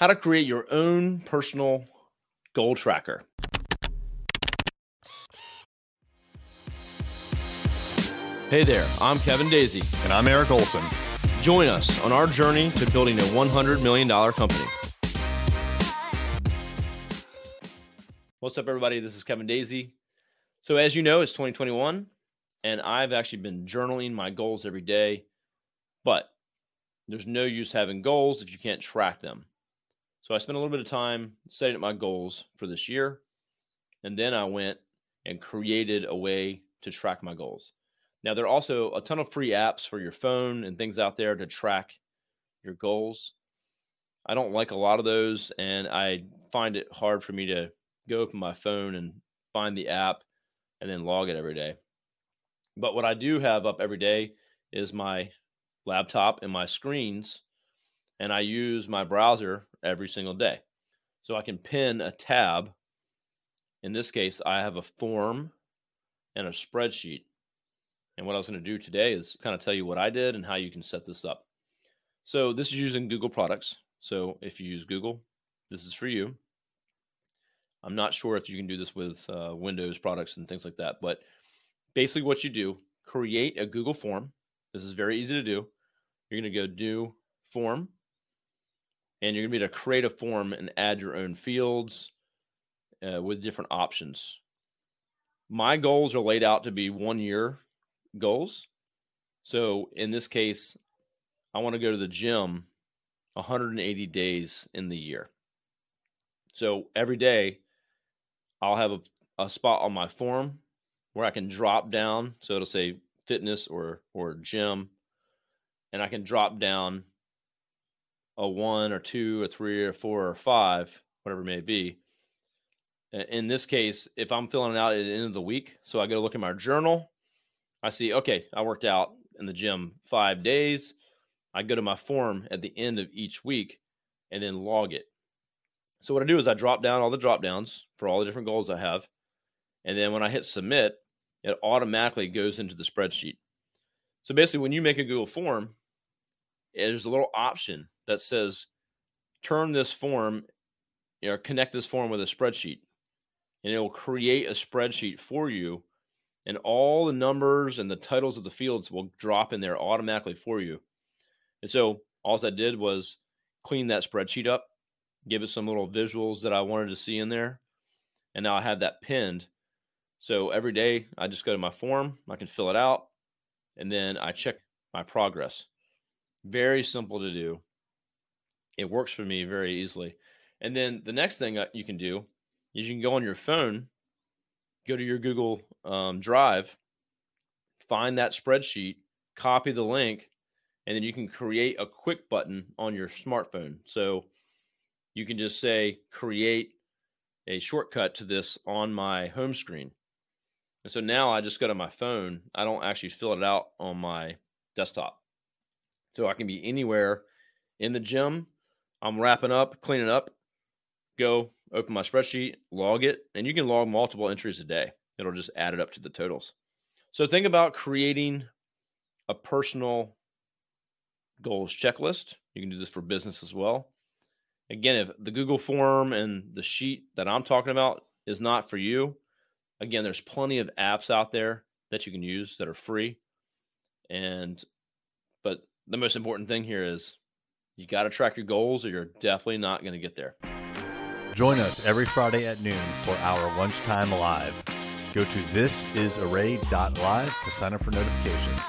how to create your own personal goal tracker. Hey there, I'm Kevin Daisy. And I'm Eric Olson. Join us on our journey to building a $100 million company. What's up, everybody? This is Kevin Daisy. So, as you know, it's 2021, and I've actually been journaling my goals every day, but there's no use having goals if you can't track them. So, I spent a little bit of time setting up my goals for this year, and then I went and created a way to track my goals. Now, there are also a ton of free apps for your phone and things out there to track your goals. I don't like a lot of those, and I find it hard for me to go open my phone and find the app and then log it every day. But what I do have up every day is my laptop and my screens, and I use my browser every single day. So I can pin a tab. In this case, I have a form and a spreadsheet. And what I was going to do today is kind of tell you what I did and how you can set this up. So this is using Google products. So if you use Google, this is for you. I'm not sure if you can do this with uh, Windows products and things like that, but basically what you do, create a Google form. This is very easy to do. You're going to go do form and you're going to be able to create a form and add your own fields uh, with different options. My goals are laid out to be one year goals. So in this case, I want to go to the gym 180 days in the year. So every day, I'll have a, a spot on my form where I can drop down. So it'll say fitness or or gym, and I can drop down a one or two or three or four or five, whatever it may be. In this case, if I'm filling it out at the end of the week, so I go look at my journal, I see, okay, I worked out in the gym five days. I go to my form at the end of each week and then log it. So what I do is I drop down all the drop downs for all the different goals I have. And then when I hit submit, it automatically goes into the spreadsheet. So basically, when you make a Google form, there's a little option that says turn this form or connect this form with a spreadsheet. And it will create a spreadsheet for you. And all the numbers and the titles of the fields will drop in there automatically for you. And so all I did was clean that spreadsheet up give it some little visuals that I wanted to see in there. And now I have that pinned. So every day I just go to my form, I can fill it out, and then I check my progress. Very simple to do. It works for me very easily. And then the next thing you can do is you can go on your phone, go to your Google um, Drive, find that spreadsheet, copy the link, and then you can create a quick button on your smartphone. So you can just say create a shortcut to this on my home screen. And so now I just go to my phone. I don't actually fill it out on my desktop. So I can be anywhere in the gym. I'm wrapping up, cleaning up, go open my spreadsheet, log it, and you can log multiple entries a day. It'll just add it up to the totals. So think about creating a personal goals checklist. You can do this for business as well. Again, if the Google form and the sheet that I'm talking about is not for you, again, there's plenty of apps out there that you can use that are free. And, but the most important thing here is you got to track your goals or you're definitely not going to get there. Join us every Friday at noon for our lunchtime live. Go to thisisarray.live to sign up for notifications.